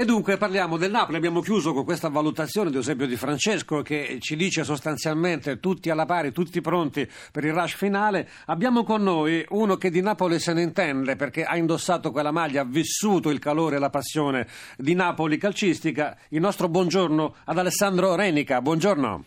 E dunque parliamo del Napoli, abbiamo chiuso con questa valutazione di Eusebio Di Francesco che ci dice sostanzialmente tutti alla pari, tutti pronti per il rush finale. Abbiamo con noi uno che di Napoli se ne intende perché ha indossato quella maglia, ha vissuto il calore e la passione di Napoli calcistica. Il nostro buongiorno ad Alessandro Renica, buongiorno.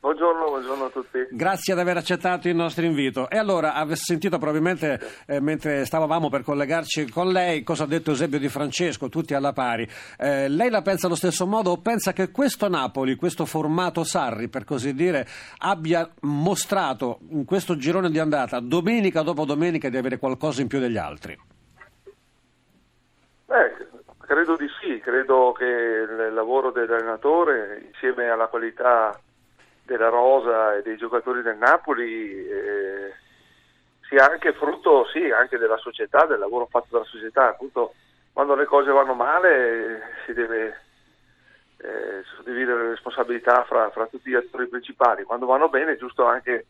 Buongiorno, buongiorno, a tutti. Grazie di aver accettato il nostro invito. E allora, avete sentito probabilmente eh, mentre stavamo per collegarci con lei cosa ha detto Eusebio Di Francesco, tutti alla pari. Eh, lei la pensa allo stesso modo o pensa che questo Napoli, questo formato Sarri per così dire, abbia mostrato in questo girone di andata, domenica dopo domenica, di avere qualcosa in più degli altri? Beh, credo di sì, credo che il lavoro dell'allenatore insieme alla qualità della rosa e dei giocatori del Napoli eh, sia anche frutto sì, anche della società, del lavoro fatto dalla società. Appunto, quando le cose vanno male si deve eh, suddividere le responsabilità fra, fra, tutti gli attori principali. Quando vanno bene è giusto anche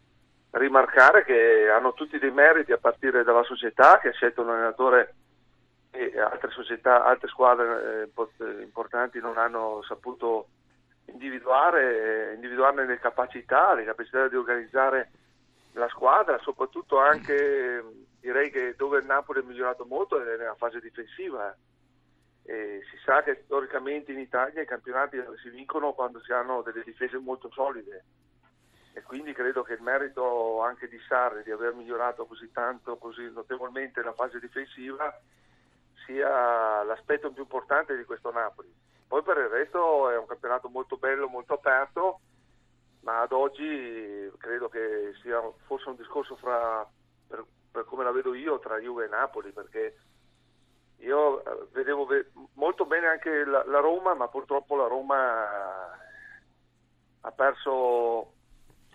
rimarcare che hanno tutti dei meriti a partire dalla società che ha scelto un allenatore e altre società, altre squadre eh, importanti non hanno saputo individuare, individuarne le capacità, le capacità di organizzare la squadra, soprattutto anche direi che dove il Napoli è migliorato molto è nella fase difensiva. E si sa che storicamente in Italia i campionati si vincono quando si hanno delle difese molto solide e quindi credo che il merito anche di Sarri di aver migliorato così tanto, così notevolmente la fase difensiva sia l'aspetto più importante di questo Napoli. Poi per il resto è un campionato molto bello, molto aperto, ma ad oggi credo che sia forse un discorso fra, per, per come la vedo io, tra Juve e Napoli, perché io eh, vedevo molto bene anche la, la Roma, ma purtroppo la Roma ha perso,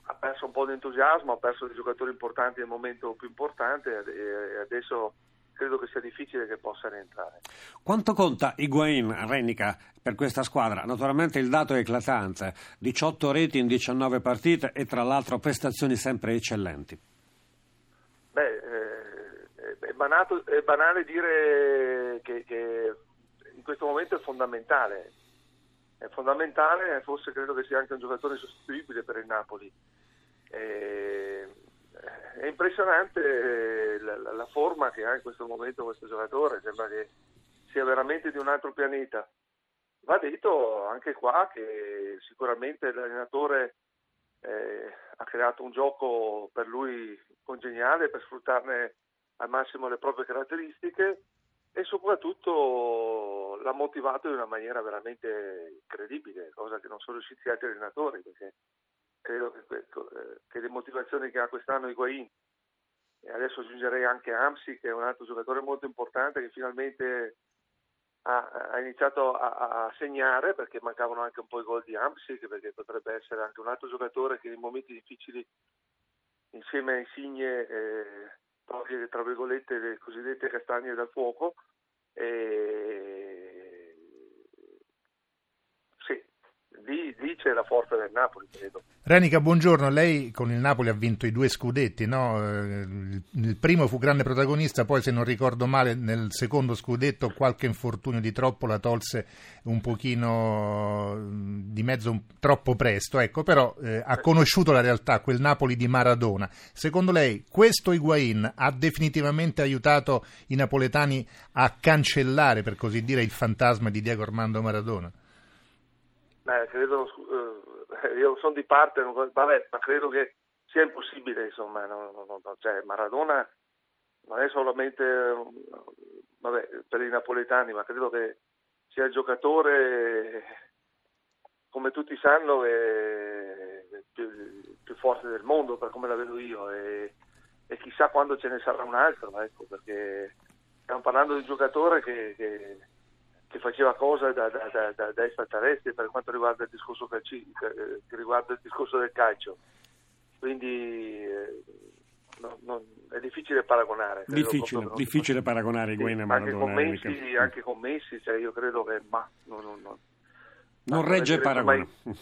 ha perso un po' di entusiasmo, ha perso dei giocatori importanti nel momento più importante e adesso credo che sia difficile che possa rientrare. Quanto conta Higuain, Renica, per questa squadra? Naturalmente il dato è eclatante, 18 reti in 19 partite e tra l'altro prestazioni sempre eccellenti. Beh, eh, è, banato, è, banale dire che, che, in questo momento è fondamentale, è fondamentale, forse credo che sia anche un giocatore sostituibile per il Napoli. Eh, è impressionante eh, la, la, la, forma che ha in questo momento questo giocatore, sembra che sia veramente di un altro pianeta. Va detto anche qua che sicuramente l'allenatore eh, ha creato un gioco per lui congeniale per sfruttarne al massimo le proprie caratteristiche e soprattutto l'ha motivato in una maniera veramente incredibile, cosa che non sono riusciti altri allenatori, perché motivazioni che ha quest'anno Higuain. E adesso aggiungerei anche Amsi che è un altro giocatore molto importante che finalmente ha, ha iniziato a, a, segnare perché mancavano anche un po' i gol di Amsi perché potrebbe essere anche un altro giocatore che in momenti difficili insieme a Insigne eh, toglie tra virgolette le cosiddette castagne dal fuoco. E sì, lì, lì c'è la forza del Napoli credo Renica, buongiorno. Lei con il Napoli ha vinto i due scudetti, no? Eh, il primo fu grande protagonista, poi se non ricordo male nel secondo scudetto qualche infortunio di troppo la tolse un pochino di mezzo troppo presto, ecco, però eh, ha conosciuto la realtà, quel Napoli di Maradona. Secondo lei questo Higuain ha definitivamente aiutato i napoletani a cancellare, per così dire, il fantasma di Diego Armando Maradona? Beh, credo io sono di parte, vabbè, ma credo che sia impossibile, insomma, no, no, no, cioè, Maradona non è solamente vabbè, per i napoletani, ma credo che sia il giocatore, come tutti sanno, è più, più forte del mondo, per come la vedo io, e, e, chissà quando ce ne sarà un altro, ecco, perché stiamo parlando di un giocatore che, che che faceva cose da, da, da, da, extraterrestri per quanto riguarda il discorso, calci, eh, riguarda il discorso del calcio. Quindi eh, no, no, è difficile paragonare. Difficile, difficile paragonare Higuain sì, Anche con Messi, anche con Messi cioè io credo che ma, no, non regge paragone. Mai,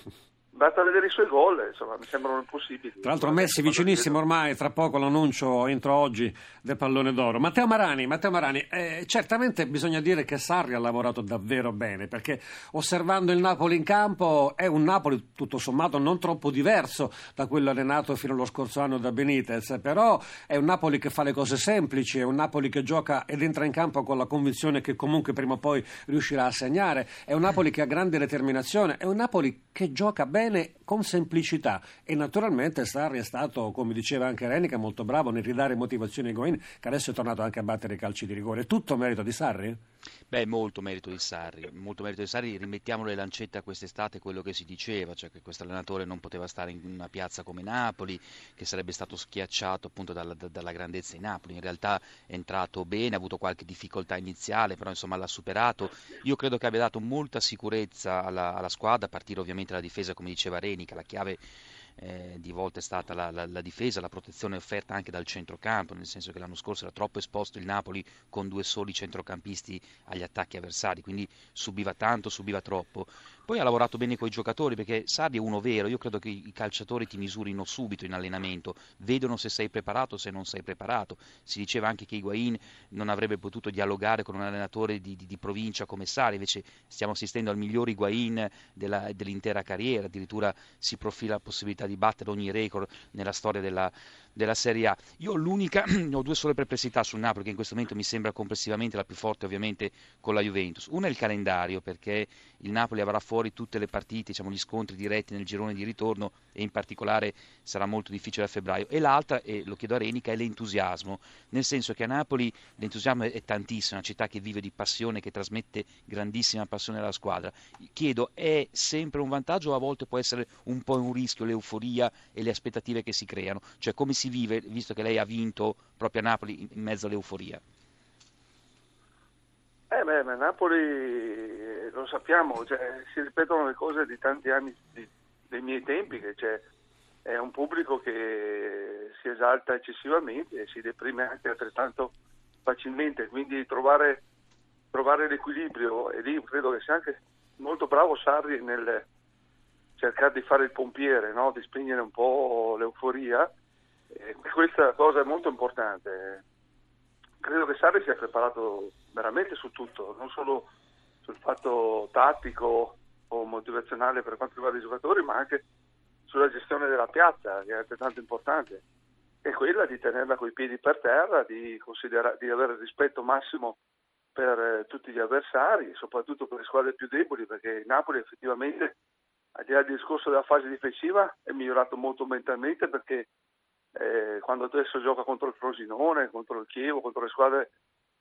basta vedere i suoi gol, insomma, mi sembrano impossibili. Tra l'altro Messi vicinissimo ormai, tra poco l'annuncio entro oggi del pallone d'oro. Matteo Marani, Matteo Marani eh, certamente bisogna dire che Sarri ha lavorato davvero bene, perché osservando il Napoli in campo è un Napoli tutto sommato non troppo diverso da quello allenato fino allo scorso anno da Benitez, però è un Napoli che fa le cose semplici, è un Napoli che gioca ed entra in campo con la convinzione che comunque prima o poi riuscirà a segnare, è un Napoli che ha grande determinazione, è un Napoli che gioca bene bene con semplicità e naturalmente Sarri è stato, come diceva anche Renica, molto bravo nel ridare motivazioni a Higuain che adesso è tornato anche a battere i calci di rigore. Tutto merito di Sarri? Beh, molto merito di Sarri, molto merito di Sarri, rimettiamo le lancette a quest'estate quello che si diceva, cioè che questo allenatore non poteva stare in una piazza come Napoli, che sarebbe stato schiacciato appunto dalla, dalla grandezza di Napoli, in realtà è entrato bene, ha avuto qualche difficoltà iniziale, però insomma l'ha superato, io credo che abbia dato molta sicurezza alla, alla squadra, a partire ovviamente dalla difesa come diceva Renica, la chiave eh, di volte è stata la, la, la, difesa, la protezione offerta anche dal centrocampo, nel senso che l'anno scorso era troppo esposto il Napoli con due soli centrocampisti agli attacchi avversari, quindi subiva tanto, subiva troppo. Poi ha lavorato bene con i giocatori perché Sarri è uno vero, io credo che i calciatori ti misurino subito in allenamento, vedono se sei preparato o se non sei preparato. Si diceva anche che Higuain non avrebbe potuto dialogare con un allenatore di, di, di provincia come Sarri, invece stiamo assistendo al miglior Higuain della, dell'intera carriera, addirittura si profila la possibilità di battere ogni record nella storia della, della Serie A. Io l'unica, ho due sole perplessità sul Napoli che in questo momento mi sembra complessivamente la più forte ovviamente con la Juventus. Una è il calendario perché il Napoli avrà fuori tutte le partite, diciamo, gli scontri diretti nel girone di ritorno e in particolare sarà molto difficile a febbraio. E l'altra, e lo chiedo a Renica, è l'entusiasmo, nel senso che a Napoli l'entusiasmo è tantissimo, è una città che vive di passione, che trasmette grandissima passione alla squadra. Chiedo, è sempre un vantaggio o a volte può essere un po' un rischio l'euforia e le aspettative che si creano? Cioè come si vive, visto che lei ha vinto proprio a Napoli in mezzo all'euforia? Eh beh, ma Napoli eh, lo sappiamo, cioè, si ripetono le cose di tanti anni di, dei miei tempi, che c'è, è un pubblico che si esalta eccessivamente e si deprime anche altrettanto facilmente, quindi trovare, trovare l'equilibrio e lì credo che sia anche molto bravo Sarri nel cercare di fare il pompiere, no? di spegnere un po' l'euforia eh, questa cosa è molto importante. Credo che Sarri sia preparato veramente su tutto, non solo sul fatto tattico o motivazionale per quanto riguarda i giocatori, ma anche sulla gestione della piazza, che è altrettanto importante. È quella di tenerla coi piedi per terra, di, di avere rispetto massimo per eh, tutti gli avversari, soprattutto per le squadre più deboli, perché Napoli effettivamente, al di là del discorso della fase difensiva, è migliorato molto mentalmente perché eh, quando adesso gioca contro il Frosinone, contro il Chievo, contro le squadre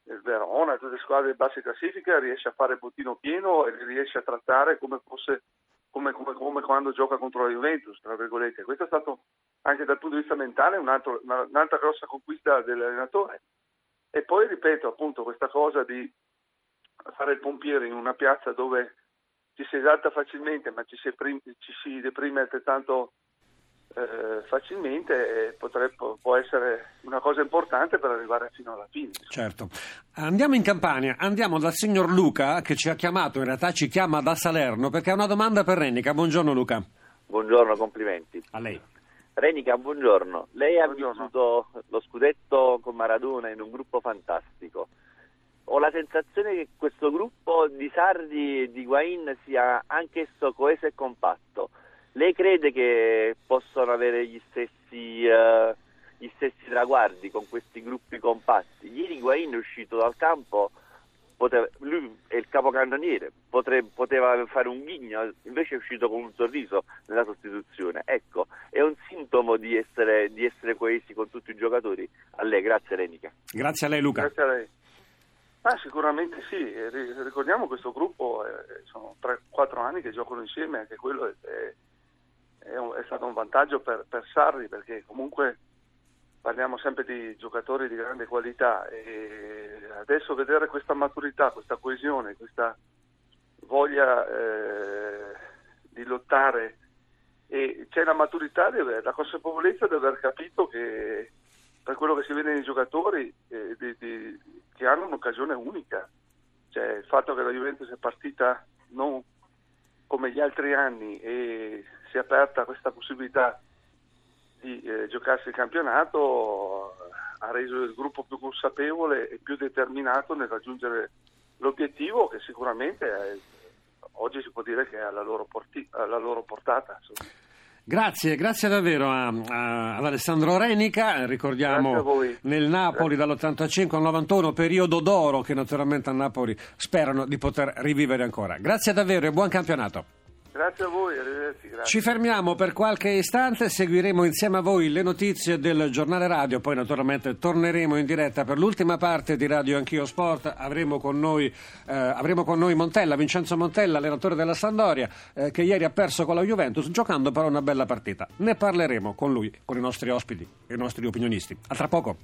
del Verona, tutte le squadre di bassa classifica, riesce a fare bottino pieno e riesce a trattare come fosse come, come, come, quando gioca contro la Juventus, tra virgolette. Questo è stato anche dal punto di vista mentale un altro, una, un'altra grossa conquista dell'allenatore. E poi ripeto appunto questa cosa di fare il pompiere in una piazza dove ci si esalta facilmente ma ci si, ci si deprime altrettanto eh, facilmente potrebbe, può essere una cosa importante per arrivare fino alla fine. Certo. Andiamo in Campania, andiamo dal signor Luca che ci ha chiamato, in realtà ci chiama da Salerno perché ha una domanda per Renica. Buongiorno Luca. Buongiorno, complimenti. A lei. Renica, buongiorno. Lei ha buongiorno. vissuto lo scudetto con Maradona in un gruppo fantastico. Ho la sensazione che questo gruppo di Sardi e di Guain sia anch'esso coeso e compatto lei crede che possano avere gli stessi, uh, gli stessi traguardi con questi gruppi compatti? Ieri Higuain è uscito dal campo, poteva, lui è il capocannoniere, potre, poteva fare un ghigno, invece è uscito con un sorriso nella sostituzione. Ecco, è un sintomo di essere, di essere coesi con tutti i giocatori. A lei, grazie Renica. Grazie a lei Luca. Grazie a lei. Ah, sicuramente sì, ricordiamo questo gruppo, eh, sono 3-4 anni che giocano insieme, anche quello è, è è, un, è stato un vantaggio per, per, Sarri perché comunque parliamo sempre di giocatori di grande qualità e adesso vedere questa maturità, questa coesione, questa voglia eh, di lottare e c'è la maturità, deve, la consapevolezza di aver capito che per quello che si vede nei giocatori eh, di, di, che hanno un'occasione unica, cioè il fatto che la Juventus è partita non come gli altri anni e si è aperta questa possibilità di eh, giocarsi il campionato, ha reso il gruppo più consapevole e più determinato nel raggiungere l'obiettivo che sicuramente è, oggi si può dire che è alla loro, porti, alla loro portata. Insomma. Grazie, grazie davvero a, a, ad Alessandro Renica, ricordiamo nel Napoli dall'85 al 91, periodo d'oro che naturalmente a Napoli sperano di poter rivivere ancora. Grazie davvero e buon campionato. Grazie a voi, arrivederci. Grazie. Ci fermiamo per qualche istante, seguiremo insieme a voi le notizie del giornale radio, poi naturalmente torneremo in diretta per l'ultima parte di Radio Anch'io Sport. Avremo con noi, eh, avremo con noi Montella, Vincenzo Montella, allenatore della Sandoria, eh, che ieri ha perso con la Juventus, giocando però una bella partita. Ne parleremo con lui, con i nostri ospiti e i nostri opinionisti. A tra poco.